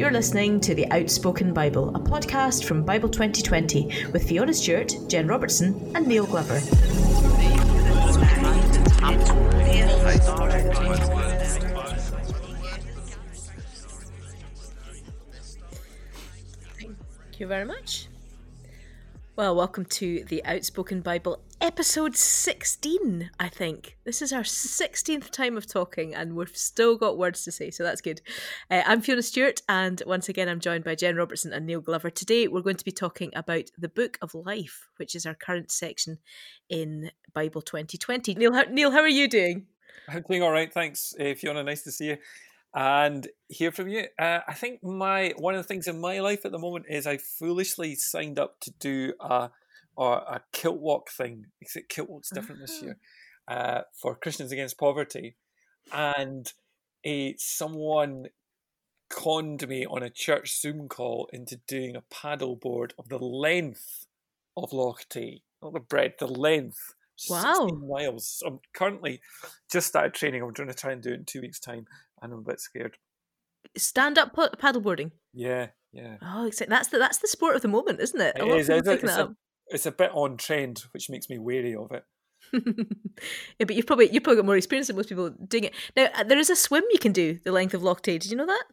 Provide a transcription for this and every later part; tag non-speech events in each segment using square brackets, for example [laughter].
You're listening to The Outspoken Bible, a podcast from Bible 2020 with Fiona Stewart, Jen Robertson, and Neil Glover. Thank you very much. Well, welcome to the Outspoken Bible, episode 16, I think. This is our 16th time of talking, and we've still got words to say, so that's good. Uh, I'm Fiona Stewart, and once again, I'm joined by Jen Robertson and Neil Glover. Today, we're going to be talking about the Book of Life, which is our current section in Bible 2020. Neil, how, Neil, how are you doing? I'm doing all right, thanks, uh, Fiona. Nice to see you and hear from you. Uh, I think my one of the things in my life at the moment is I foolishly signed up to do a or a kilt walk thing. Except kilt walk's different this year ah. uh, for Christians Against Poverty, and a someone conned me on a church Zoom call into doing a paddle board of the length of Loch Tay, not the breadth, the length. Wow. miles. So I'm currently just started training. I'm going to try and do it in two weeks' time and I'm a bit scared. Stand up paddleboarding. Yeah, yeah. Oh, that's the that's the sport of the moment, isn't it? it is, it's, a, it's, a, it's a bit on trend, which makes me wary of it. [laughs] yeah, but you've probably you've probably got more experience than most people doing it. Now uh, there is a swim you can do the length of Loch Tay. Did you know that?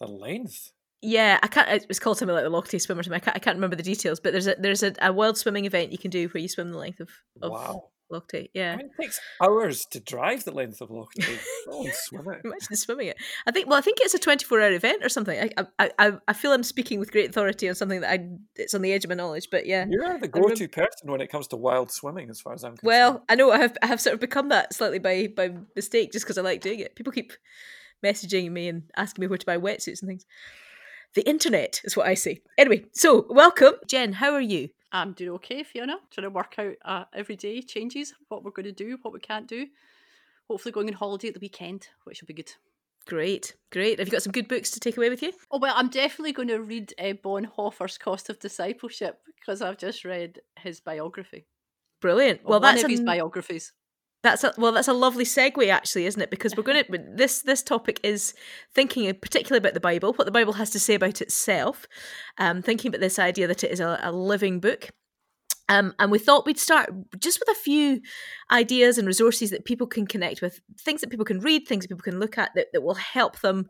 The length. Yeah, I can't. It's called something like the Loch Tay swim or something. I can't. I can't remember the details, but there's a there's a, a wild swimming event you can do where you swim the length of, of wow. Loch Tay, yeah. I mean, it takes hours to drive the length of Loch Tay. Oh, swim it. Imagine swimming it. I think. Well, I think it's a twenty-four hour event or something. I, I, I, I feel I'm speaking with great authority on something that I it's on the edge of my knowledge. But yeah, you're the go-to person when it comes to wild swimming, as far as I'm concerned. Well, I know I have I have sort of become that slightly by by mistake, just because I like doing it. People keep messaging me and asking me where to buy wetsuits and things. The internet is what I say. Anyway, so welcome, Jen. How are you? I'm doing okay, Fiona. Trying to work out uh, every day changes, what we're going to do, what we can't do. Hopefully, going on holiday at the weekend, which will be good. Great, great. Have you got some good books to take away with you? Oh well, I'm definitely going to read uh, Bonhoeffer's Cost of Discipleship because I've just read his biography. Brilliant. Well, well that's one of his biographies. That's a, well, that's a lovely segue, actually, isn't it? Because we're going [laughs] to this this topic is thinking particularly about the Bible, what the Bible has to say about itself, um, thinking about this idea that it is a, a living book. Um, and we thought we'd start just with a few ideas and resources that people can connect with, things that people can read, things that people can look at that, that will help them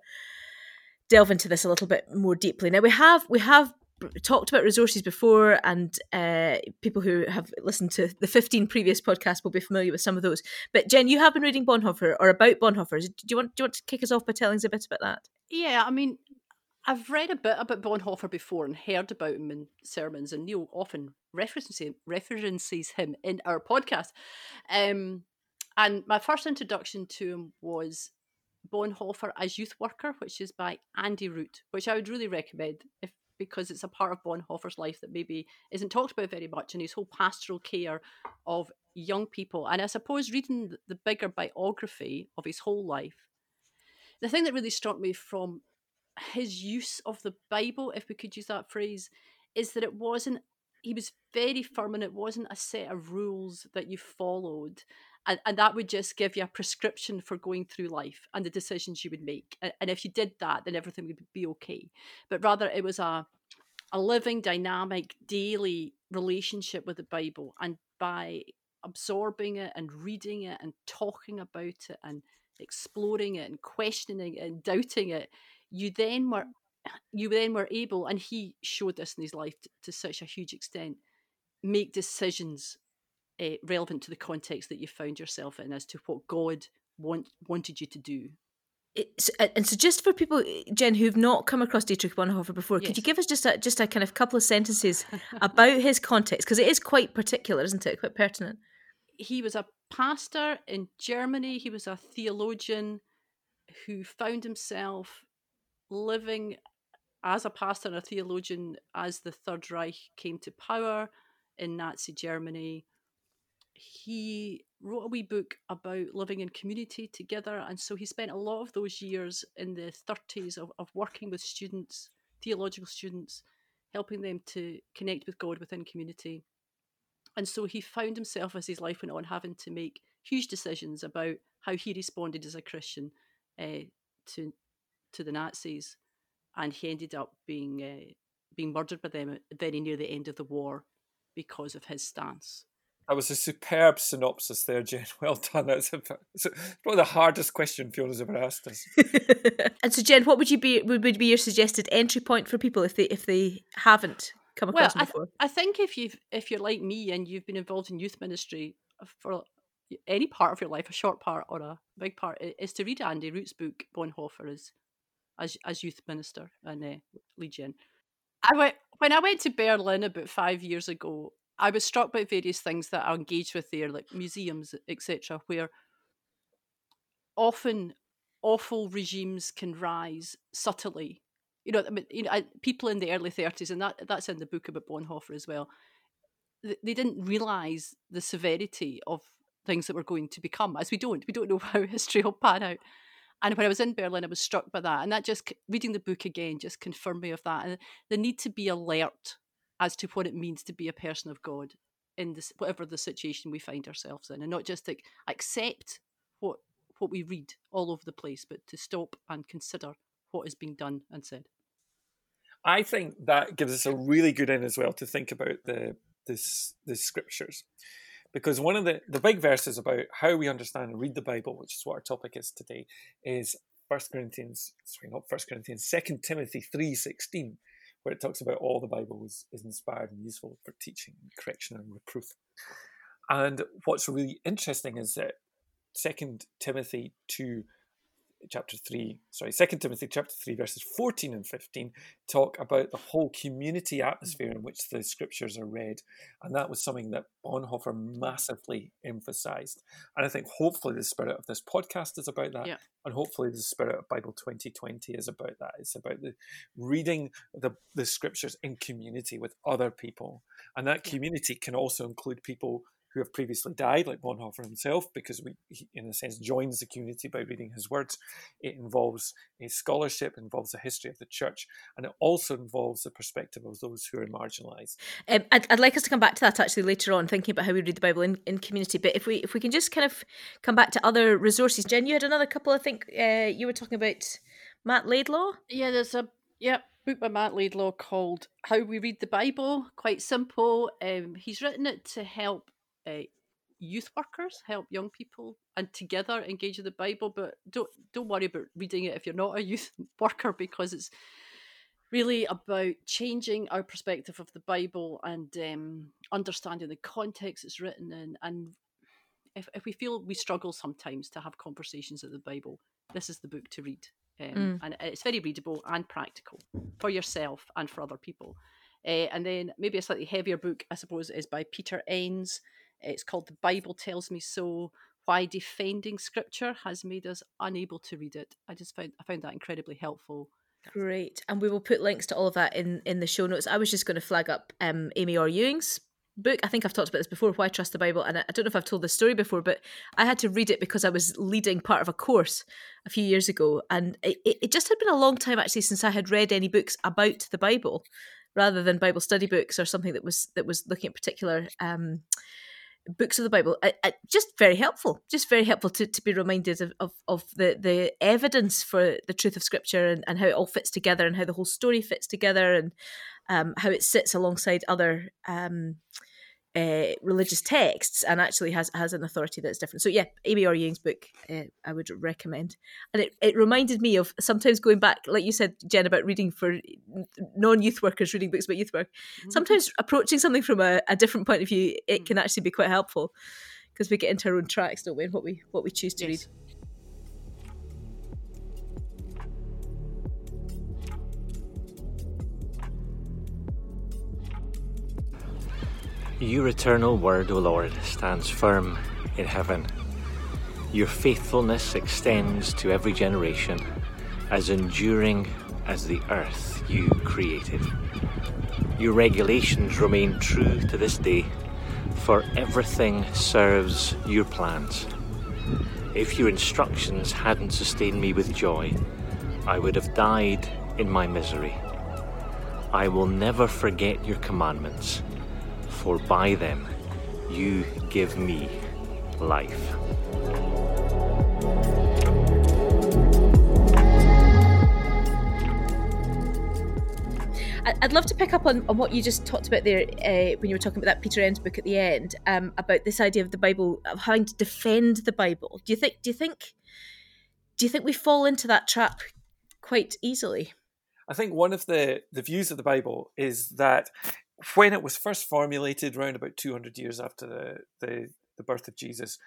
delve into this a little bit more deeply. Now we have we have talked about resources before, and uh, people who have listened to the 15 previous podcasts will be familiar with some of those. But Jen, you have been reading Bonhoeffer or about Bonhoeffer. Do you want do you want to kick us off by telling us a bit about that? Yeah, I mean, I've read a bit about Bonhoeffer before and heard about him in sermons, and Neil often references him, references him in our podcast. Um, and my first introduction to him was Bonhoeffer as Youth Worker, which is by Andy Root, which I would really recommend if because it's a part of Bonhoeffer's life that maybe isn't talked about very much and his whole pastoral care of young people. And I suppose reading the bigger biography of his whole life, the thing that really struck me from his use of the Bible, if we could use that phrase, is that it wasn't, he was very firm and it wasn't a set of rules that you followed and, and that would just give you a prescription for going through life and the decisions you would make and, and if you did that then everything would be okay. But rather it was a a living dynamic daily relationship with the bible and by absorbing it and reading it and talking about it and exploring it and questioning it and doubting it you then were [clears throat] you then were able and he showed this in his life to, to such a huge extent make decisions uh, relevant to the context that you found yourself in as to what God want, wanted you to do. It's, and so, just for people, Jen, who've not come across Dietrich Bonhoeffer before, yes. could you give us just a just a kind of couple of sentences [laughs] about his context because it is quite particular, isn't it? Quite pertinent. He was a pastor in Germany. He was a theologian who found himself living as a pastor and a theologian as the Third Reich came to power in Nazi Germany he wrote a wee book about living in community together. And so he spent a lot of those years in the 30s of, of working with students, theological students, helping them to connect with God within community. And so he found himself as his life went on having to make huge decisions about how he responded as a Christian uh, to to the Nazis. and he ended up being uh, being murdered by them very near the end of the war because of his stance. That was a superb synopsis there, Jen. [laughs] Well done. That's a, it's probably the hardest question Fiona's ever asked us. [laughs] and so, Jen, what would you be would, would be your suggested entry point for people if they if they haven't come across well, before? I, th- I think if you've if you're like me and you've been involved in youth ministry for any part of your life, a short part or a big part, is to read Andy Root's book Bonhoeffer as as as youth minister and uh, Legion. I went when I went to Berlin about five years ago. I was struck by various things that I engaged with there, like museums, etc., where often awful regimes can rise subtly. You know, I mean, you know, I, people in the early thirties, and that that's in the book about Bonhoeffer as well. They, they didn't realize the severity of things that were going to become, as we don't. We don't know [laughs] how history will pan out. And when I was in Berlin, I was struck by that, and that just reading the book again just confirmed me of that, and the need to be alert as to what it means to be a person of God in this whatever the situation we find ourselves in, and not just to accept what what we read all over the place, but to stop and consider what is being done and said. I think that gives us a really good in as well to think about the this the scriptures because one of the, the big verses about how we understand and read the Bible, which is what our topic is today, is First Corinthians, sorry, not First Corinthians, Second Timothy three sixteen, where it talks about all the Bible is, is inspired and useful for teaching, and correction, and reproof. And what's really interesting is that Second Timothy two chapter 3 sorry second timothy chapter 3 verses 14 and 15 talk about the whole community atmosphere in which the scriptures are read. And that was something that bonhoeffer massively emphasized. And i think hopefully the spirit of this podcast is about that. Yeah. and hopefully the spirit of bible 2020 is about that. It's about the reading the, the scriptures in community with other people. And that community can also include people who have previously died, like Bonhoeffer himself, because we, he, in a sense, joins the community by reading his words. It involves a scholarship, involves a history of the church, and it also involves the perspective of those who are marginalised. Um, I'd, I'd like us to come back to that actually later on, thinking about how we read the Bible in, in community. But if we if we can just kind of come back to other resources, Jen, you had another couple. I think uh, you were talking about Matt Laidlaw. Yeah, there's a yeah book by Matt Laidlaw called "How We Read the Bible." Quite simple. Um, he's written it to help uh, youth workers help young people and together engage with the Bible. But don't don't worry about reading it if you're not a youth [laughs] worker because it's really about changing our perspective of the Bible and um, understanding the context it's written in. And if, if we feel we struggle sometimes to have conversations of the Bible, this is the book to read. Um, mm. And it's very readable and practical for yourself and for other people. Uh, and then maybe a slightly heavier book, I suppose, is by Peter Enns. It's called The Bible Tells Me So Why Defending Scripture Has Made Us Unable to Read It. I just found I found that incredibly helpful. Great. And we will put links to all of that in, in the show notes. I was just going to flag up um, Amy Orr Ewing's book. I think I've talked about this before, Why Trust the Bible. And I, I don't know if I've told this story before, but I had to read it because I was leading part of a course a few years ago. And it, it just had been a long time actually since I had read any books about the Bible rather than Bible study books or something that was that was looking at particular um, books of the Bible. I, I, just very helpful, just very helpful to, to be reminded of, of, of, the, the evidence for the truth of Scripture and, and how it all fits together and how the whole story fits together and um, how it sits alongside other um, uh, religious texts and actually has has an authority that's different. So yeah, Amy Orr Ewing's book uh, I would recommend, and it, it reminded me of sometimes going back, like you said, Jen, about reading for non youth workers reading books about youth work. Mm-hmm. Sometimes approaching something from a, a, different point of view, it mm. can actually be quite helpful because we get into our own tracks, don't we, and what we what we choose to yes. read. Your eternal word, O Lord, stands firm in heaven. Your faithfulness extends to every generation, as enduring as the earth you created. Your regulations remain true to this day, for everything serves your plans. If your instructions hadn't sustained me with joy, I would have died in my misery. I will never forget your commandments for by them you give me life. I'd love to pick up on, on what you just talked about there uh, when you were talking about that Peter Enns book at the end um, about this idea of the Bible of having to defend the Bible. Do you think? Do you think? Do you think we fall into that trap quite easily? I think one of the the views of the Bible is that when it was first formulated, around about 200 years after the, the, the birth of Jesus,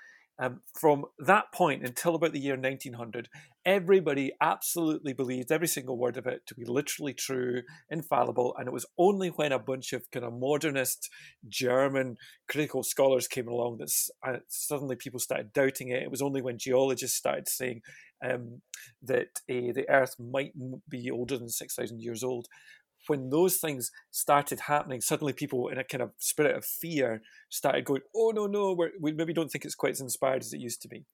um, from that point until about the year 1900, everybody absolutely believed every single word of it to be literally true, infallible. And it was only when a bunch of kind of modernist German critical scholars came along that uh, suddenly people started doubting it. It was only when geologists started saying um, that uh, the Earth might be older than 6,000 years old when those things started happening, suddenly people in a kind of spirit of fear started going, "Oh no, no, we maybe don't think it's quite as inspired as it used to be."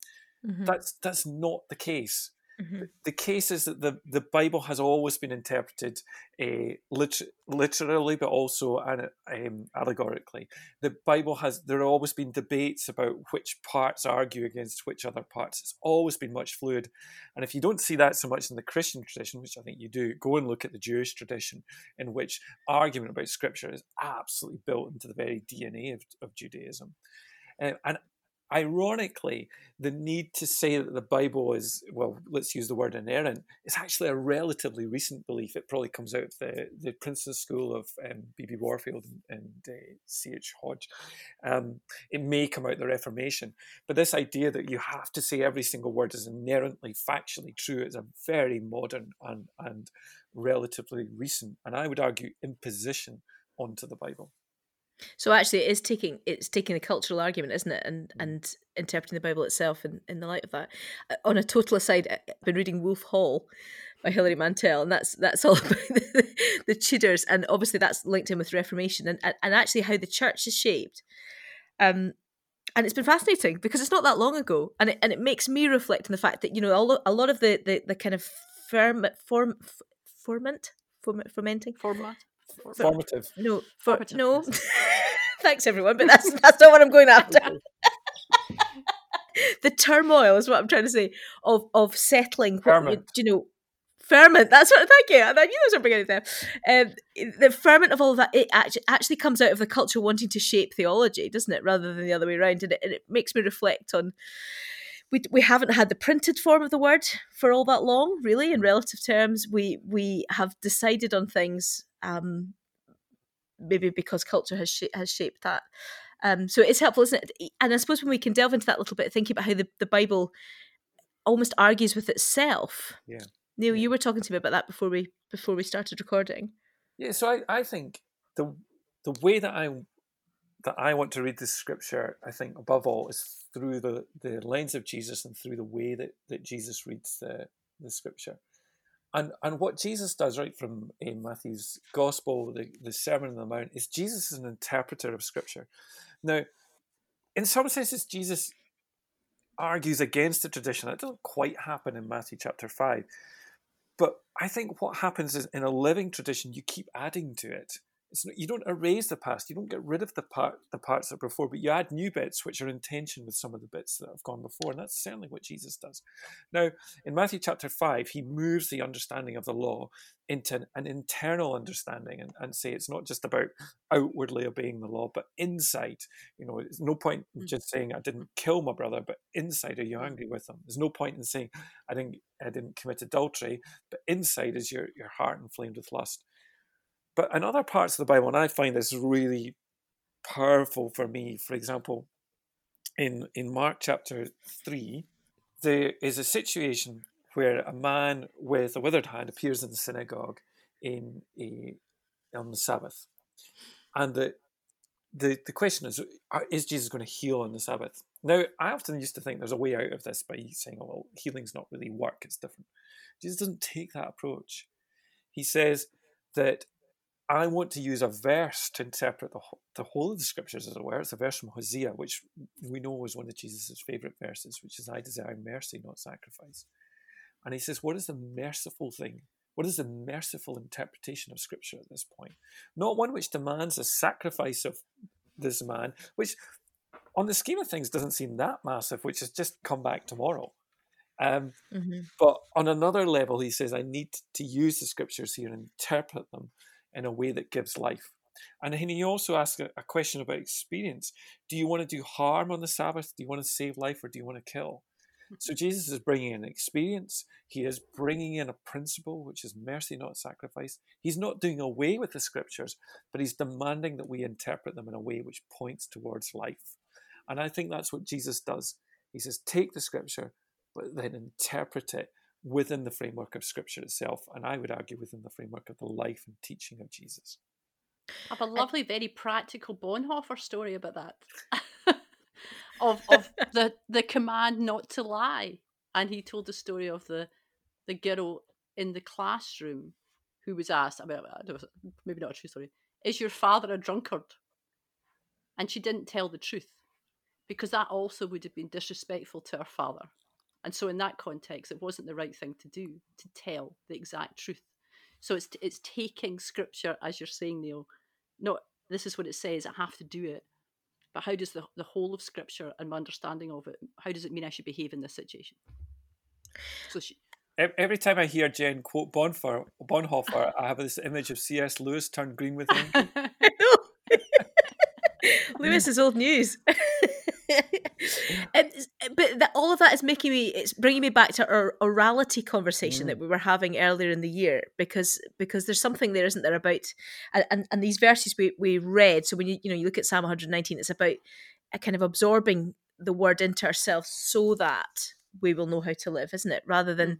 Mm-hmm. That's that's not the case. Mm-hmm. The case is that the, the Bible has always been interpreted uh, lit- literally, but also um, allegorically. The Bible has there have always been debates about which parts argue against which other parts. It's always been much fluid, and if you don't see that so much in the Christian tradition, which I think you do, go and look at the Jewish tradition, in which argument about Scripture is absolutely built into the very DNA of, of Judaism. Uh, and ironically, the need to say that the Bible is, well, let's use the word inerrant, is actually a relatively recent belief. It probably comes out of the, the Princeton School of um, B.B. Warfield and, C.H. Uh, Hodge. Um, it may come out of the Reformation. But this idea that you have to say every single word is inherently factually true is a very modern and, and relatively recent, and I would argue, imposition onto the Bible. So actually, it is taking it's taking the cultural argument, isn't it, and mm. and interpreting the Bible itself in, in the light of that. Uh, on a total aside, I've been reading Wolf Hall by Hilary Mantel, and that's that's all [laughs] about the, the Tudors, and obviously that's linked in with Reformation, and and actually how the church is shaped. Um, and it's been fascinating because it's not that long ago, and it and it makes me reflect on the fact that you know a lot of the the, the kind of firm form formant fermenting format Formative. No, for, Formative. no. [laughs] Thanks, everyone, but that's that's not what I'm going after. [laughs] the turmoil is what I'm trying to say of of settling. What, you, you know, ferment. That's what Thank you. thinking. I knew there was something in there. Um, the ferment of all of that it actually, actually comes out of the culture wanting to shape theology, doesn't it, rather than the other way around? And it, and it makes me reflect on. We, we haven't had the printed form of the word for all that long, really. In relative terms, we we have decided on things um, maybe because culture has sh- has shaped that. Um, so it's helpful, isn't it? And I suppose when we can delve into that a little bit, thinking about how the, the Bible almost argues with itself. Yeah. Neil, you were talking to me about that before we before we started recording. Yeah, so I, I think the the way that I that I want to read the scripture, I think above all, is through the, the lens of Jesus and through the way that, that Jesus reads the, the scripture. And and what Jesus does right from in Matthew's Gospel, the, the Sermon on the Mount, is Jesus is an interpreter of Scripture. Now, in some senses, Jesus argues against the tradition. That doesn't quite happen in Matthew chapter five. But I think what happens is in a living tradition, you keep adding to it. Not, you don't erase the past. You don't get rid of the part the parts that were before, but you add new bits which are in tension with some of the bits that have gone before, and that's certainly what Jesus does. Now, in Matthew chapter five, he moves the understanding of the law into an internal understanding and, and say it's not just about outwardly obeying the law, but inside. You know, there's no point in mm. just saying I didn't kill my brother, but inside are you mm. angry with him? There's no point in saying I didn't I didn't commit adultery, but inside is your your heart inflamed with lust. But in other parts of the Bible, and I find this really powerful for me, for example, in, in Mark chapter 3, there is a situation where a man with a withered hand appears in the synagogue in a, on the Sabbath. And the, the, the question is, is Jesus going to heal on the Sabbath? Now, I often used to think there's a way out of this by saying, oh, well, healing's not really work, it's different. Jesus doesn't take that approach. He says that I want to use a verse to interpret the, the whole of the scriptures, as it were. It's a verse from Hosea, which we know is one of Jesus' favorite verses, which is, I desire mercy, not sacrifice. And he says, What is the merciful thing? What is the merciful interpretation of scripture at this point? Not one which demands a sacrifice of this man, which on the scheme of things doesn't seem that massive, which has just come back tomorrow. Um, mm-hmm. But on another level, he says, I need to use the scriptures here and interpret them in a way that gives life. And then he also asks a, a question about experience. Do you want to do harm on the Sabbath? Do you want to save life or do you want to kill? So [laughs] Jesus is bringing in experience. He is bringing in a principle, which is mercy, not sacrifice. He's not doing away with the scriptures, but he's demanding that we interpret them in a way which points towards life. And I think that's what Jesus does. He says, take the scripture, but then interpret it within the framework of scripture itself. And I would argue within the framework of the life and teaching of Jesus. I have a lovely, very practical Bonhoeffer story about that. [laughs] of of the the command not to lie, and he told the story of the the girl in the classroom who was asked. I mean, maybe not a true story. Is your father a drunkard? And she didn't tell the truth because that also would have been disrespectful to her father. And so, in that context, it wasn't the right thing to do to tell the exact truth. So it's it's taking scripture, as you're saying, Neil. Not this is what it says. I have to do it, but how does the, the whole of scripture and my understanding of it how does it mean i should behave in this situation so she, every time i hear jen quote bonhoeffer, bonhoeffer i have this image of cs lewis turned green with him [laughs] [laughs] lewis is old news [laughs] [laughs] and, but that, all of that is making me it's bringing me back to our orality conversation mm. that we were having earlier in the year because because there's something there isn't there about and, and, these verses we, we read so when you you know you look at psalm 119 it's about a kind of absorbing the word into ourselves so that we will know how to live isn't it rather than mm.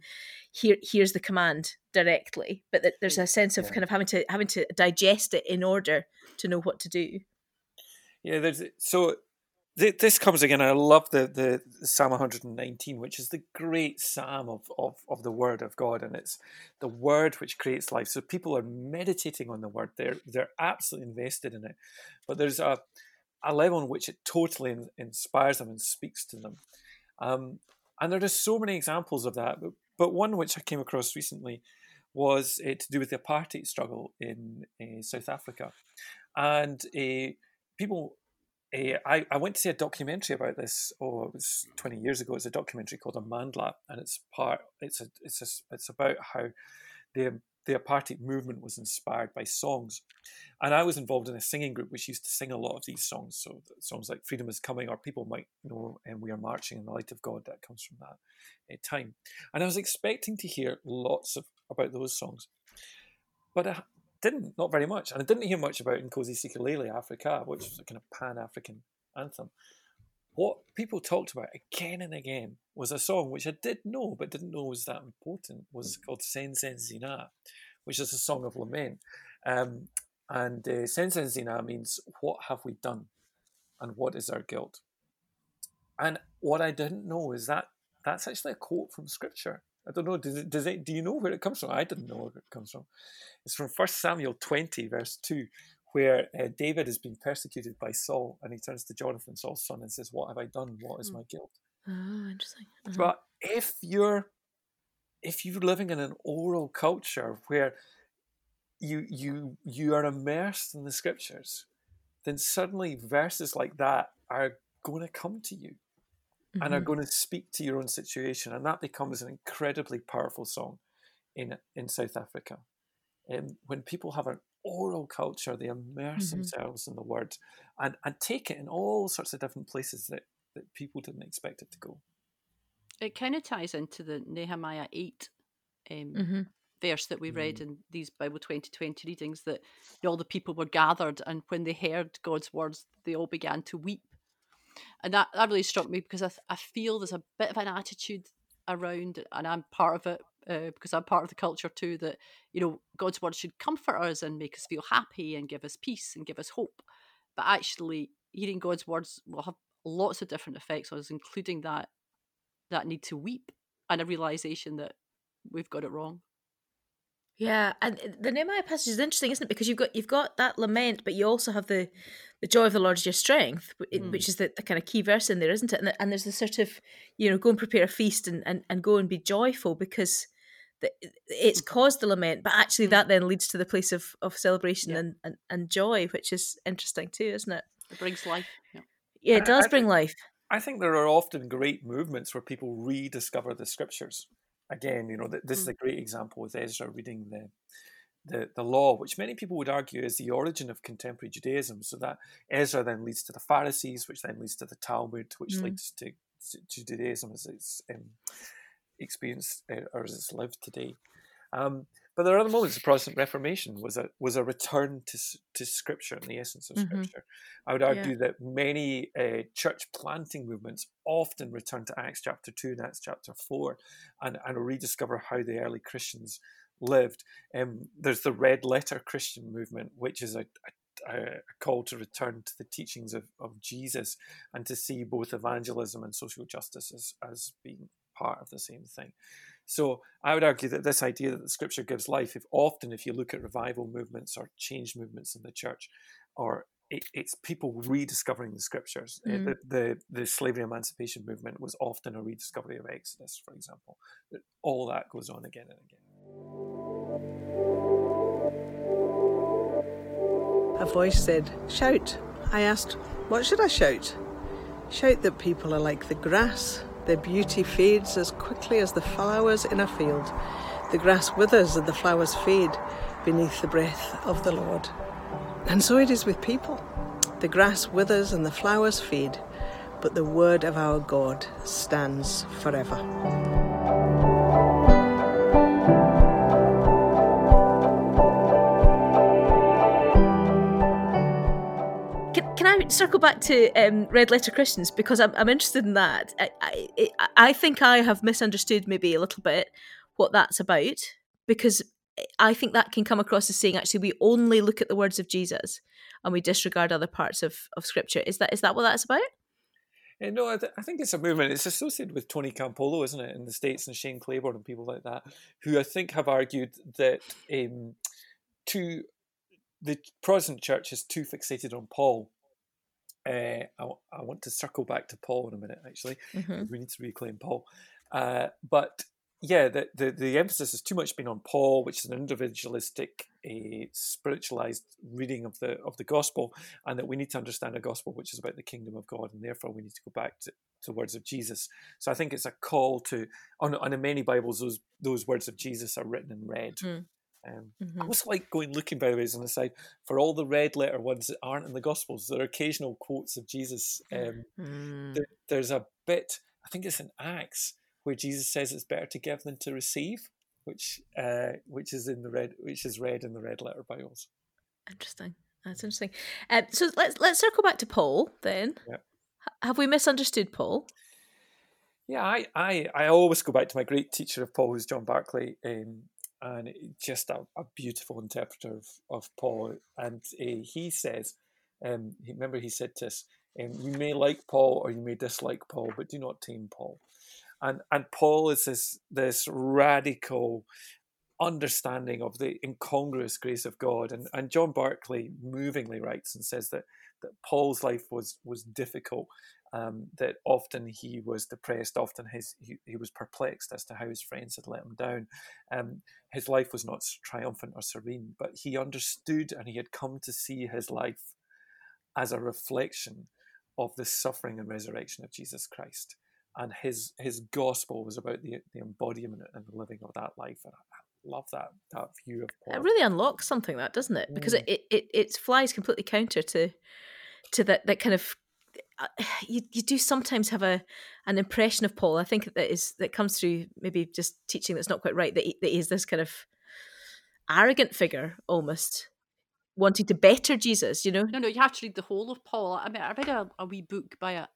here here's the command directly but that there's a sense of kind of having to having to digest it in order to know what to do yeah there's so this comes again. I love the, the Psalm 119, which is the great psalm of, of, of the Word of God, and it's the Word which creates life. So people are meditating on the Word; they're they're absolutely invested in it. But there's a a level in which it totally in, inspires them and speaks to them. Um, and there are just so many examples of that. But, but one which I came across recently was uh, to do with the apartheid struggle in uh, South Africa, and uh, people uh, I, I went to see a documentary about this. Oh, it was twenty years ago. It's a documentary called Amandla, and it's part. It's a. It's a. It's about how the the apartheid movement was inspired by songs, and I was involved in a singing group which used to sing a lot of these songs. So songs like "Freedom Is Coming," or people might know, "And We Are Marching in the Light of God." That comes from that uh, time, and I was expecting to hear lots of about those songs, but I, didn't, not very much. And I didn't hear much about Nkosi Sikelel' Africa, which was a kind of pan African anthem. What people talked about again and again was a song which I did know, but didn't know was that important, was called Sen Senzeni Na, which is a song of lament. Um, and uh, Senzeni Na means, What have we done? And what is our guilt? And what I didn't know is that that's actually a quote from scripture. I don't know. Does it, does it, do you know where it comes from? I didn't know where it comes from. It's from 1 Samuel 20, verse 2, where uh, David has been persecuted by Saul and he turns to Jonathan, Saul's son, and says, What have I done? What is hmm. my guilt? Oh, interesting. Uh-huh. But if you're if you're living in an oral culture where you you you are immersed in the scriptures, then suddenly verses like that are going to come to you mm-hmm. and are mm-hmm. going to speak to your own situation, and that becomes an incredibly powerful song in in South Africa. Um, when people have an oral culture, they immerse mm-hmm. themselves in the word and, and take it in all sorts of different places that, that people didn't expect it to go. It kind of ties into the Nehemiah 8 um, mm-hmm. verse that we read mm-hmm. in these Bible 2020 readings that all the people were gathered, and when they heard God's words, they all began to weep. And that, that really struck me because I, I feel there's a bit of an attitude around, and I'm part of it uh, because I'm part of the culture too, that, you know, God's word should comfort us and make us feel happy and give us peace and give us hope. But actually, hearing God's words will have lots of different effects on us, including that that need to weep and a realization that we've got it wrong. Yeah, and uh, the Nehemiah passage is interesting, isn't it? Because you've got you've got that lament, but you also have the the joy of the Lord is your strength, mm. which is the, the, kind of key verse in there, isn't it? And, the, and there's the sort of you know go and prepare a feast and, and, and go and be joyful because the, it's mm. caused the lament, but actually mm. that then leads to the place of of celebration yeah. and, and and joy, which is interesting too, isn't it? It brings life. Yeah, yeah it does I, bring life. I think there are often great movements where people rediscover the scriptures again, you know, this is mm. a great example with Ezra reading the the, the law, which many people would argue is the origin of contemporary Judaism. So that Ezra then leads to the Pharisees, which then leads to the Talmud, which mm. leads to, to, Judaism as it's um, experienced uh, or as it's lived today. Um, but there are other moments. The Protestant Reformation was a was a return to to Scripture and the essence of mm-hmm. Scripture. I would argue yeah. that many uh, church planting movements often return to Acts chapter two and Acts chapter four, and and rediscover how the early Christians lived. Um, there's the Red Letter Christian movement, which is a, a, a call to return to the teachings of, of Jesus and to see both evangelism and social justice as, as being part of the same thing. So I would argue that this idea that the scripture gives life, if often if you look at revival movements or change movements in the church, or it, it's people rediscovering the scriptures. Eh, mm. The, the, the slavery emancipation movement was often a rediscovery of Exodus, for example. All that goes on again and again. A voice said, Shout. I asked, What should I shout? Shout that people are like the grass their beauty fades as quickly as the flowers in a field. The grass withers and the flowers fade beneath the breath of the Lord. And so it is with people. The grass withers and the flowers fade, but the word of our God stands forever. Circle back to um, Red Letter Christians because I'm, I'm interested in that. I, I, I think I have misunderstood maybe a little bit what that's about because I think that can come across as saying actually we only look at the words of Jesus and we disregard other parts of, of Scripture. Is that is that what that's about? Yeah, no, I, th- I, think it's a movement. It's associated with Tony Campolo, isn't it, in the States, and Shane Claiborne and people like that, who I think have argued that um, to the Protestant church is too fixated on Paul uh, I, I, want to circle back to Paul in a minute, actually. Mm-hmm. We need to reclaim Paul. Uh, but yeah, the, the, the, emphasis has too much been on Paul, which is an individualistic, a spiritualized reading of the of the gospel, and that we need to understand a gospel which is about the kingdom of God, and therefore we need to go back to, to words of Jesus. So I think it's a call to on, on in many Bibles those those words of Jesus are written in red. Mm. Um, mm-hmm. I also like going looking, by the way, as on the side, for all the red letter ones that aren't in the Gospels. There are occasional quotes of Jesus. Um, mm. there, there's a bit, I think it's in Acts, where Jesus says it's better to give than to receive, which uh, which is in the red, which is read in the red letter Bibles. Interesting. That's interesting. Uh, so let's let's circle back to Paul then. Yeah. Have we misunderstood Paul? Yeah, I, I, I always go back to my great teacher of Paul, who's John Barclay. Um, and just a, a beautiful interpreter of, of Paul. And uh, he says, um, remember he said to us, um, you may like Paul or you may dislike Paul, but do not tame Paul. And and Paul is this this radical understanding of the incongruous grace of God. And and John Barclay movingly writes and says that that Paul's life was was difficult um, that often he was depressed, often his, he, he, was perplexed as to how his friends had let him down. Um, his life was not triumphant or serene, but he understood and he had come to see his life as a reflection of the suffering and resurrection of Jesus Christ. And his his gospel was about the, the embodiment and the living of that life. And love that that view of Paul. It really unlocks something, that doesn't it? Because mm. it, it it flies completely counter to to that that kind of [sighs] you you do sometimes have a an impression of Paul. I think that is that comes through maybe just teaching that's not quite right. That he, that he's this kind of arrogant figure almost wanting to better Jesus. You know? No, no. You have to read the whole of Paul. I mean, I read a, a wee book by a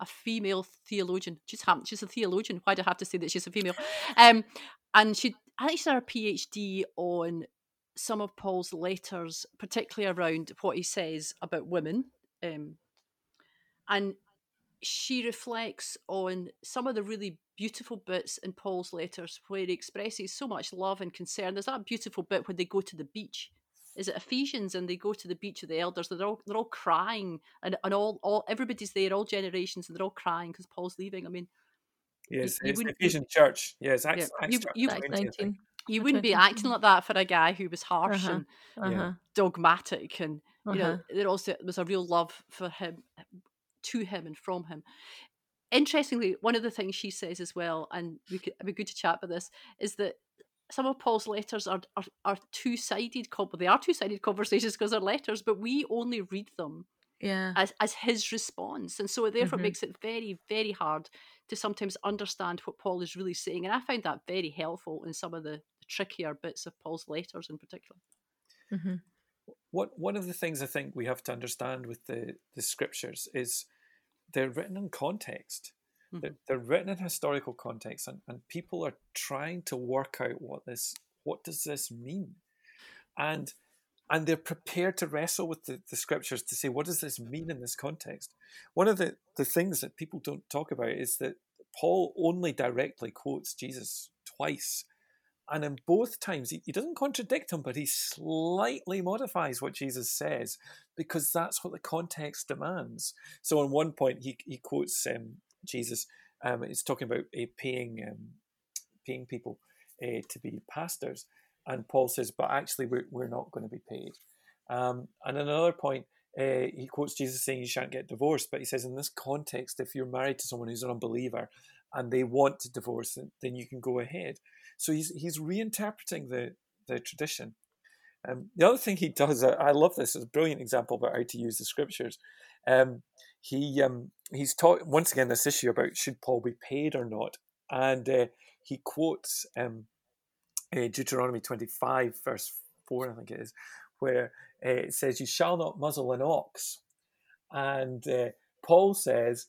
a female theologian. She's she's a theologian. Why do I have to say that she's a female? Um, and she I she's done her PhD on some of Paul's letters, particularly around what he says about women. Um, and she reflects on some of the really beautiful bits in Paul's letters where he expresses so much love and concern. There's that beautiful bit when they go to the beach. Is it Ephesians and they go to the beach of the elders? They're all they're all crying and, and all all everybody's there, all generations, and they're all crying because Paul's leaving. I mean, yes, you, you it's Ephesian Church. Yes, Acts, yeah. you, you, 19, you wouldn't be acting like that for a guy who was harsh uh-huh, and uh-huh. dogmatic, and you uh-huh. know there also was a real love for him to him and from him. Interestingly, one of the things she says as well, and we could, it'd be good to chat about this, is that some of Paul's letters are are, are two sided. They are two sided [laughs] conversations because they're letters, but we only read them yeah as as his response, and so it therefore Mhm. makes it very very hard to sometimes understand what Paul is really saying. And I find that very helpful in some of the, the trickier bits of Paul's letters in particular. hmm What one of the things I think we have to understand with the the scriptures is they're written in context. They're, Mhm. they're written in historical context, and, and people are trying to work out what this what does this mean, and and they're prepared to wrestle with the, the scriptures to say what does this mean in this context. One of the the things that people don't talk about is that Paul only directly quotes Jesus twice. And in both times, he, he doesn't contradict him, but he slightly modifies what Jesus says because that's what the context demands. So, on one point, he, he quotes um, Jesus. Um, he's talking about uh, paying um, paying people uh, to be pastors, and Paul says, "But actually, we're, we're not going to be paid." Um, and another point, uh, he quotes Jesus saying, "You shan't get divorced," but he says, in this context, if you're married to someone who's an unbeliever and they want to divorce, then, you can go ahead. So he's he's reinterpreting the the tradition. Um, the other thing he does, I, I love this, is a brilliant example about how to use the scriptures. Um, he um, he's taught once again this issue about should Paul be paid or not, and uh, he quotes um, uh, Deuteronomy twenty five verse four, I think it is, where uh, it says, "You shall not muzzle an ox," and uh, Paul says,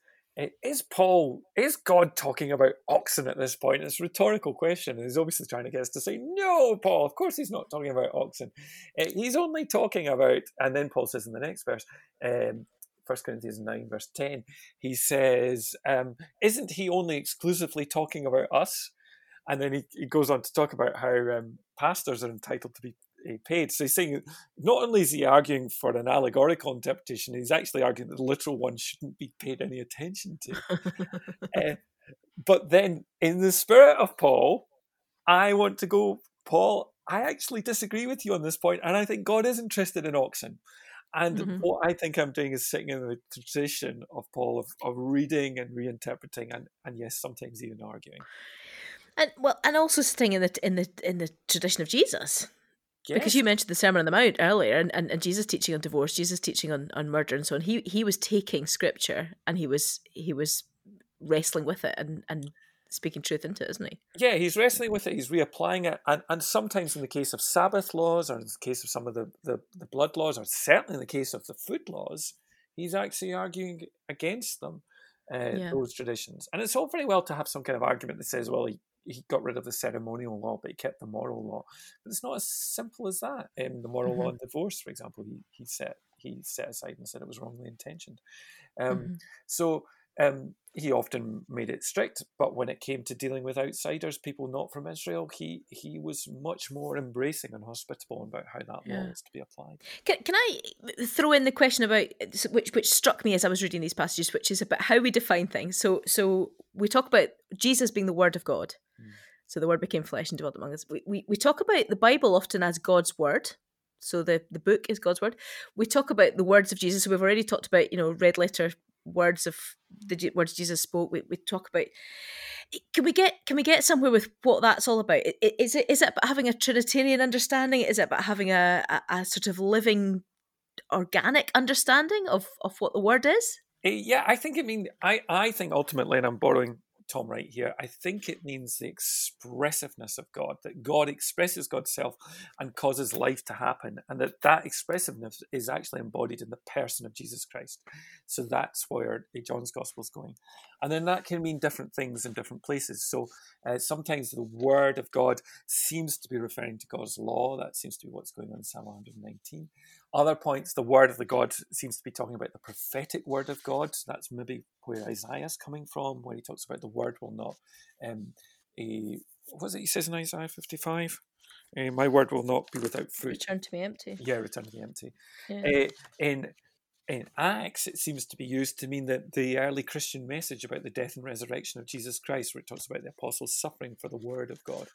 "Is Paul is God talking about oxen at this point?" It's a rhetorical question, and he's obviously trying to get us to say, "No, Paul. Of course, he's not talking about oxen. Uh, he's only talking about." And then Paul says in the next verse. Um, 1 Corinthians 9, verse 10, he says, um, Isn't he only exclusively talking about us? And then he, he goes on to talk about how um, pastors are entitled to be uh, paid. So he's saying not only is he arguing for an allegorical interpretation, he's actually arguing that the literal one shouldn't be paid any attention to. Uh, [laughs] but then, in the spirit of Paul, I want to go, Paul, I actually disagree with you on this point, and I think God is interested in oxen. And Mhm. what I think I'm doing is sitting in the tradition of Paul of, of reading and reinterpreting, and, and yes, sometimes even arguing. And well and also sitting in the in the in the tradition of jesus. Because you mentioned the sermon on the mount earlier and, and, and jesus teaching on divorce jesus teaching on, on murder and so on. He he was taking scripture and he was he was wrestling with it and and speaking truth into it isn't he? Yeah, he's wrestling with it, he's reapplying it, and, and sometimes in the case of Sabbath laws, or in the case of some of the, the, the blood laws, or certainly in the case of the food laws, he's actually arguing against them, uh, Yeah. those traditions. And it's all very well to have some kind of argument that says, well, he, he got rid of the ceremonial law, but he kept the moral law. But it's not as simple as that. Um, the moral law in divorce, for example, he, he set he set aside and said it was wrongly intentioned. Um, Mhm. So um, he often made it strict, but when it came to dealing with outsiders, people not from Israel, he he was much more embracing and hospitable about how that law Yeah. is to be applied. Can, can I throw in the question about which which struck me as I was reading these passages, which is about how we define things. So so we talk about Jesus being the Word of God. Mm. So the Word became flesh and dwelt among us. We, we we talk about the Bible often as God's Word. So the the book is God's Word. We talk about the words of Jesus. So we've already talked about you know red letter words of the words Jesus spoke. We we talk about. Can we get can we get somewhere with what that's all about? Is it is it about having a Trinitarian understanding? Is it about having a, a, a sort of living organic understanding of of what the word is? Uh, yeah, I think I mean I, I think ultimately, and I'm borrowing Tom Wright here, I think it means the expressiveness of God, that God expresses God's self and causes life to happen, and that that expressiveness is actually embodied in the person of Jesus Christ. So that's where John's Gospel is going. And then that can mean different things in different places. So uh, sometimes the Word of God seems to be referring to God's law. That seems to be what's going on in Psalm 119. Other points, the word of the God seems to be talking about the prophetic word of God. So That's maybe where Isaiah's coming from, where he talks about the word will not. Um, a, what was it he says in Isaiah 55? Uh, my word will not be without fruit. Return to me empty. Yeah, return to the empty. Yeah. Uh, in in Acts, it seems to be used to mean that the early Christian message about the death and resurrection of Jesus Christ, where it talks about the apostles suffering for the word of God.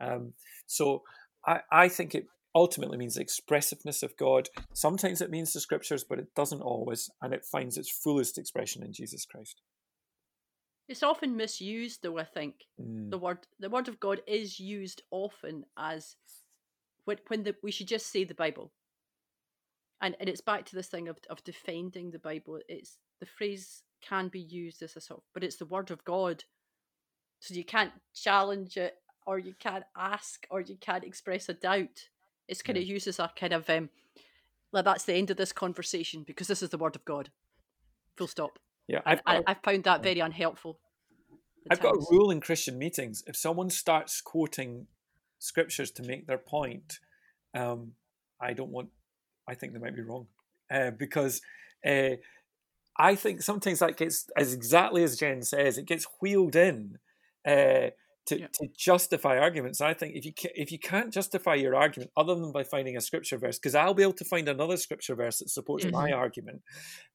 Um, so I, I think it ultimately means the expressiveness of God. Sometimes it means the scriptures, but it doesn't always, and it finds its fullest expression in Jesus Christ. It's often misused, though. I think Mm. the word the word of God is used often as when when the, we should just say the Bible. And and it's back to this thing of of defending the Bible. It's the phrase can be used as a sort of, but it's the word of God, so you can't challenge it, or you can't ask, or you can't express a doubt. It's kind of used as a kind of um, like that's the end of this conversation because this is the word of God. Full stop. Yeah, I've I, I've found that very unhelpful. I've got a rule in Christian meetings. If someone starts quoting scriptures to make their point, um, I don't want. I think they might be wrong uh, because uh, I think sometimes that gets as exactly as Jen says, it gets wheeled in uh, to, Yeah. to justify arguments. I think if you ca- if you can't justify your argument other than by finding a scripture verse, because I'll be able to find another scripture verse that supports my argument,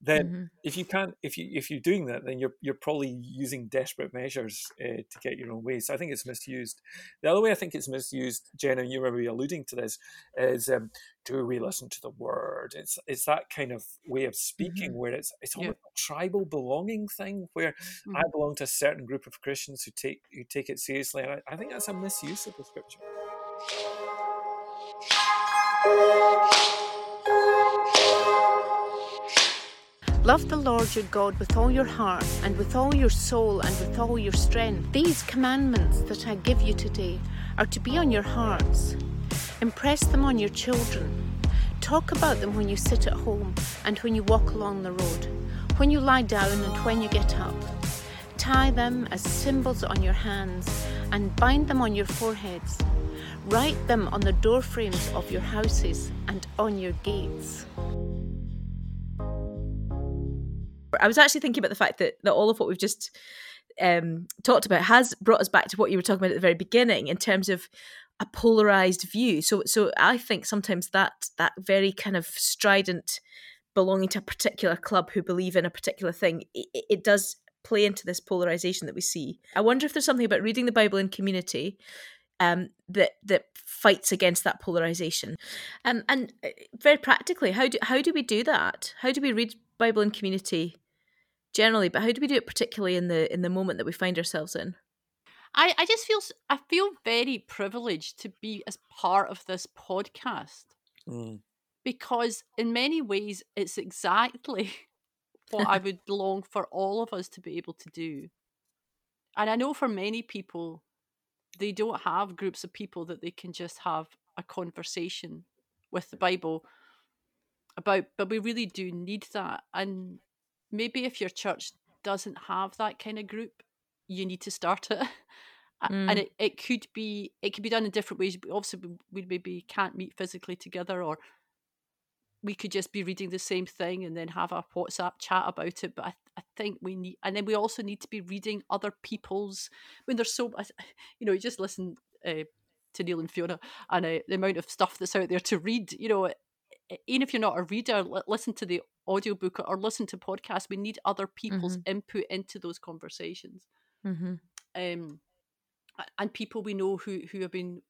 then Mhm. if you can't if you if you're doing that then you're you're probably using desperate measures uh, to get your own way so i think it's misused the other way i think it's misused jenna you were alluding to this is um, do we listen to the word it's it's that kind of way of speaking where it's it's Yeah. almost a tribal belonging thing where i Mhm. belong to a certain group of christians who take who take it seriously and i, I think that's a misuse of the scripture Love the Lord your God with all your heart, and with all your soul, and with all your strength. These commandments that I give you today are to be on your hearts. Impress them on your children. Talk about them when you sit at home and when you walk along the road, when you lie down and when you get up. Tie them as symbols on your hands and bind them on your foreheads. Write them on the doorframes of your houses and on your gates. I was actually thinking about the fact that, that all of what we've just um, talked about has brought us back to what you were talking about at the very beginning in terms of a polarized view. So, so I think sometimes that that very kind of strident belonging to a particular club who believe in a particular thing, it, it does play into this polarization that we see. I wonder if there's something about reading the Bible in community um, that that fights against that polarization. Um, and uh, very practically, how do how do we do that? How do we read Bible in community generally? But how do we do it particularly in the in the moment that we find ourselves in? I, I just feel I feel very privileged to be as part of this podcast Mm. because in many ways it's exactly [laughs] what I would long for all of us to be able to do. And I know for many people they don't have groups of people that they can just have a conversation with the Bible about but we really do need that and maybe if your church doesn't have that kind of group you need to start it. [laughs] Mm. and it, it could be it could be done in different ways obviously we- maybe can't meet physically together or we could just be reading the same thing and then have a whatsapp chat about it but i, I think we need and then we also need to be reading other people's when there's so [sighs] you know you just listen uh, to neil and fiona and uh, the amount of stuff that's out there to read you know e- even if you're not a reader li- listen to the audiobook or listen to podcasts we need other people's input into those conversations Mm-hmm. um, and people we know who who have been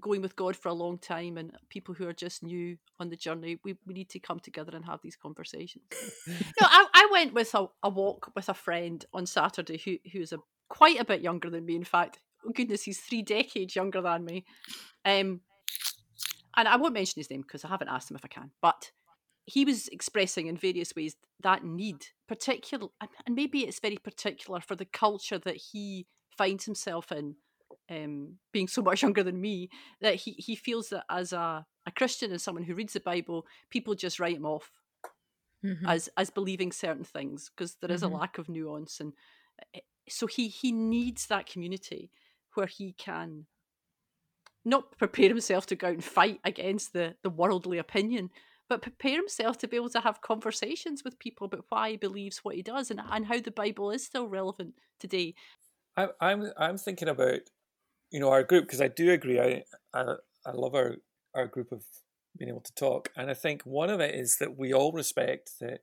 going with God for a long time and people who are just new on the journey, we, we need to come together and have these conversations. [laughs] no, I, I went with a, a walk with a friend on Saturday who who's a quite a bit younger than me. In fact, oh goodness, he's three decades younger than me. Um, and I won't mention his name because I haven't asked him if I can, but he was expressing in various ways that need, particular, and maybe it's very particular for the culture that he finds himself in, um, being so much [laughs] younger than me, that he, he feels that as a, a Christian and someone who reads the Bible, people just write him off Mm-hmm. as as believing certain things because there is Mhm. a lack of nuance and uh, so he he needs that community where he can not prepare himself to go out and fight against the the worldly opinion but prepare himself to be able to have conversations with people about why he believes what he does and, and how the bible is still relevant today I, I'm I'm thinking about you know our group because I do agree. I, I I love our our group of being able to talk, and I think one of it is that we all respect that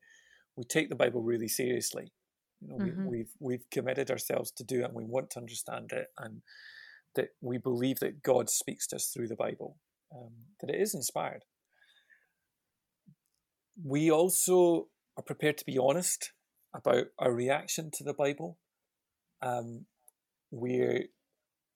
we take the Bible really seriously. You know, Mhm. we, we've we've committed ourselves to do it, and we want to understand it, and that we believe that God speaks to us through the Bible, um, that it is inspired. We also are prepared to be honest about our reaction to the Bible um, we're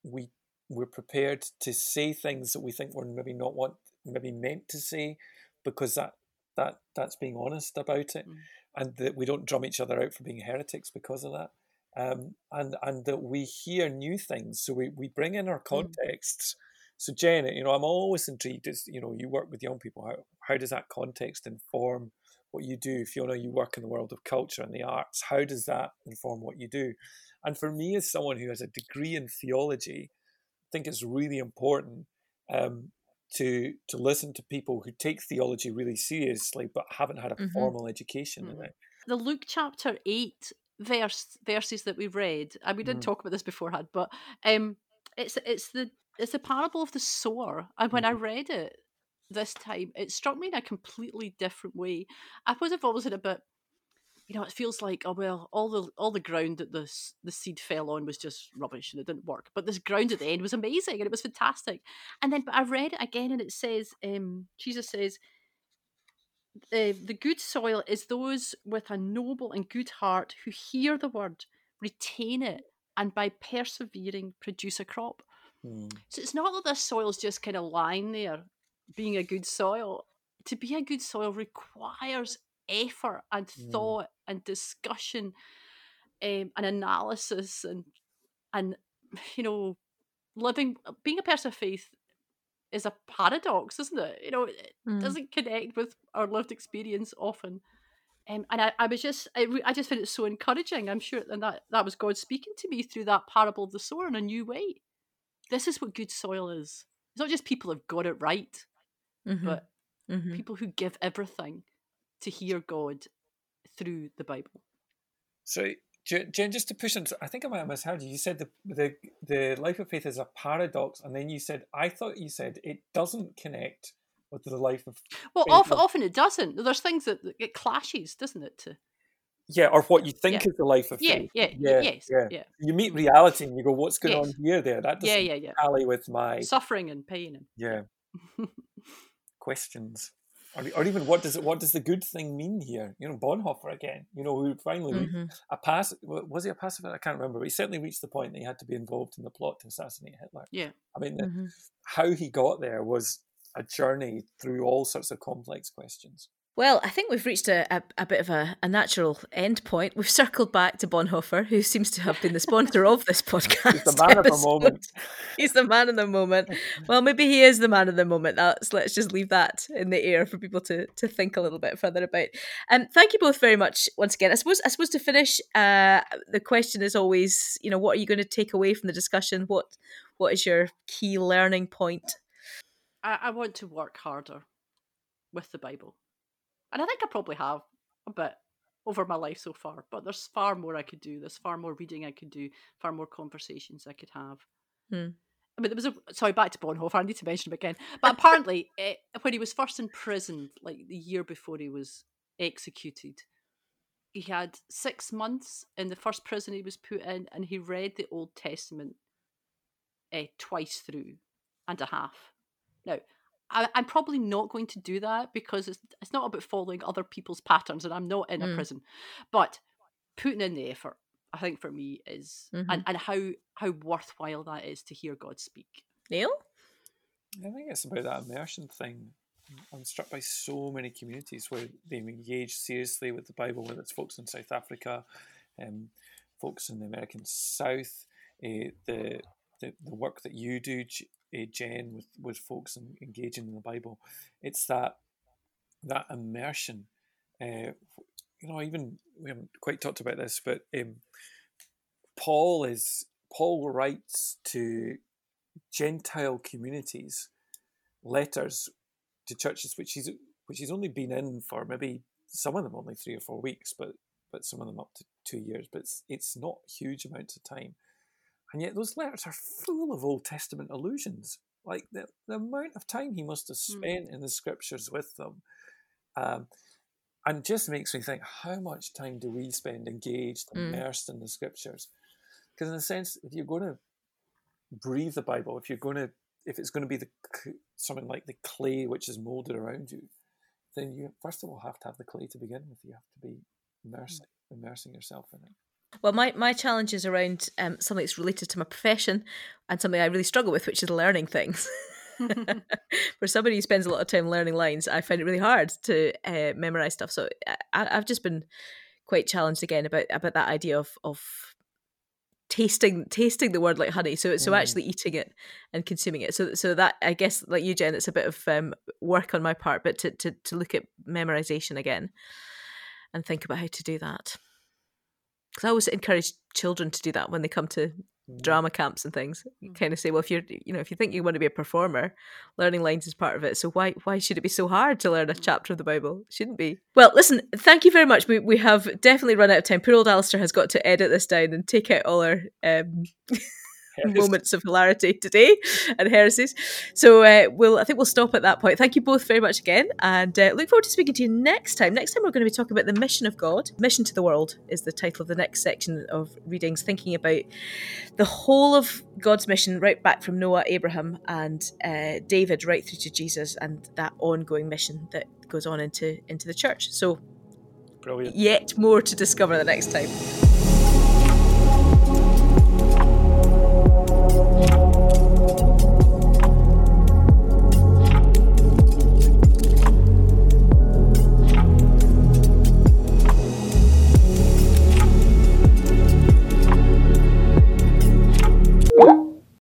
we we're prepared to say things that we think we're maybe not want maybe meant to say because that that that's being honest about it, mm. and that we don't drum each other out for being heretics because of that. Um, and and that we hear new things, so we, we bring in our mm. contexts. Mm. So Jen, you know, I'm always intrigued. As you know, you work with young people. How how does that context inform what you do? Fiona, you work in the world of culture and the arts. How does that inform what you do? And for me, as someone who has a degree in theology, I think it's really important um, to to listen to people who take theology really seriously but haven't had a mm-hmm. formal education mm-hmm. in it. The Luke chapter eight verse verses that we've read, and we didn't mm. talk about this beforehand, but um, it's it's the it's the parable of the sower. And when mm. I mm-hmm. read it this time, it struck me in a completely different way. I was have always had a bit you know, it feels like oh well, all the all the ground that the the seed fell on was just rubbish and it didn't work. But this ground at the end was amazing and it was fantastic. And then, but I read it again and it says, um, Jesus says, uh, the good soil is those with a noble and good heart who hear the word, retain it, and by persevering produce a crop. Mm. So it's not that this soil is just kind of lying there, being a good soil. To be a good soil requires effort and mm. thought and discussion um, and analysis and and you know living being a person of faith is a paradox isn't it you know it mm. doesn't connect with our lived experience often um, and I, I was just I, I just found it so encouraging i'm sure and that that was god speaking to me through that parable of the sower in a new way this is what good soil is it's not just people have got it right mm-hmm. but mm-hmm. people who give everything to hear God through the Bible. So, Jen, just to push on, I think I might have misheard you. You said the, the the life of faith is a paradox, and then you said I thought you said it doesn't connect with the life of. Well, often, often it doesn't. There's things that it clashes, doesn't it? To yeah, or what you think yeah. is the life of yeah, faith. Yeah, yeah, yes, yeah. yeah. You meet reality and you go, "What's going yes. on here?" There, that doesn't yeah, yeah, yeah. tally with my suffering and pain. And... Yeah. [laughs] Questions or, or even what does it what does the good thing mean here? You know, Bonhoeffer again. You know, who finally mm-hmm. a pass was he a pacifist? I can't remember, but he certainly reached the point that he had to be involved in the plot to assassinate Hitler. Yeah, I mean, mm-hmm. the, how he got there was a journey through all sorts of complex questions. Well, I think we've reached a, a, a, bit of a, a natural end point. We've circled back to Bonhoeffer, who seems to have been the sponsor of this podcast. [laughs] He's the man episode. of the [laughs] moment. He's the man of the moment. Well, maybe he is the man of the moment. That's, let's just leave that in the air for people to, to think a little bit further about. Um, thank you both very much once again. I suppose I suppose to finish, uh, the question is always, you know, what are you going to take away from the discussion? What what is your key learning point? I, I want to work harder with the Bible and I think I probably have a bit over my life so far, but there's far more I could do. There's far more reading I could do, far more conversations I could have. Hmm. I mean, there was a sorry back to Bonhoeffer. I need to mention him again. But apparently, it, [laughs] eh, when he was first imprisoned, like the year before he was executed, he had six months in the first prison he was put in, and he read the Old Testament uh, twice through and a half. Now, I, am probably not going to do that because it's it's not about following other people's patterns, and I'm not in mm. a prison. But putting in the effort, I think for me is mm-hmm. and, and how how worthwhile that is to hear God speak. Neil, I think it's about that immersion thing. I'm struck by so many communities where they engage seriously with the Bible, whether it's folks in South Africa, um, folks in the American South, uh, the, the the work that you do, uh, with with folks and engaging in the Bible. It's that that immersion. Uh, you know, even we haven't quite talked about this, but um, Paul is Paul writes to Gentile communities letters to churches which he's which he's only been in for maybe some of them only three or four weeks, but but some of them up to two years. But it's, it's not huge amounts of time. And yet those letters are full of Old Testament allusions. Like the, the amount of time he must have hmm. spent mm. in the scriptures with them. Um, and just makes me think how much time do we spend engaged, hmm. immersed mm. in the scriptures? Because in a sense, if you're going to breathe the Bible, if you're going to, if it's going to be the something like the clay which is molded around you, then you first of all have to have the clay to begin with. You have to be immersed, mm. immersing yourself in it. Well, my, my challenge is around um, something that's related to my profession and something I really struggle with, which is learning things. [laughs] [laughs] For somebody who spends a lot of time learning lines, I find it really hard to uh, memorize stuff. So I, I've just been quite challenged again about about that idea of of tasting tasting the word like honey so so mm. actually eating it and consuming it so so that i guess like you jen it's a bit of um, work on my part but to, to to look at memorization again and think about how to do that because i always encourage children to do that when they come to Mm. drama camps and things you mm. kind of say well if you're you know if you think you want to be a performer learning lines is part of it so why why should it be so hard to learn a chapter of the bible? It shouldn't be. Well listen thank you very much. We, we have definitely run out of time. Poor old alistair has got to edit this down and take out all our um [laughs] moments of hilarity today and heresies. So uh, we'll, I think we'll stop at that point. Thank you both very much again, and uh, look forward to speaking to you next time. Next time we're going to be talking about the mission of God. Mission to the world is the title of the next section of readings, thinking about the whole of God's mission, right back from Noah, Abraham, and uh, David, right through to Jesus, and that ongoing mission that goes on into into the church. So. Brilliant. Yet more to discover the next time.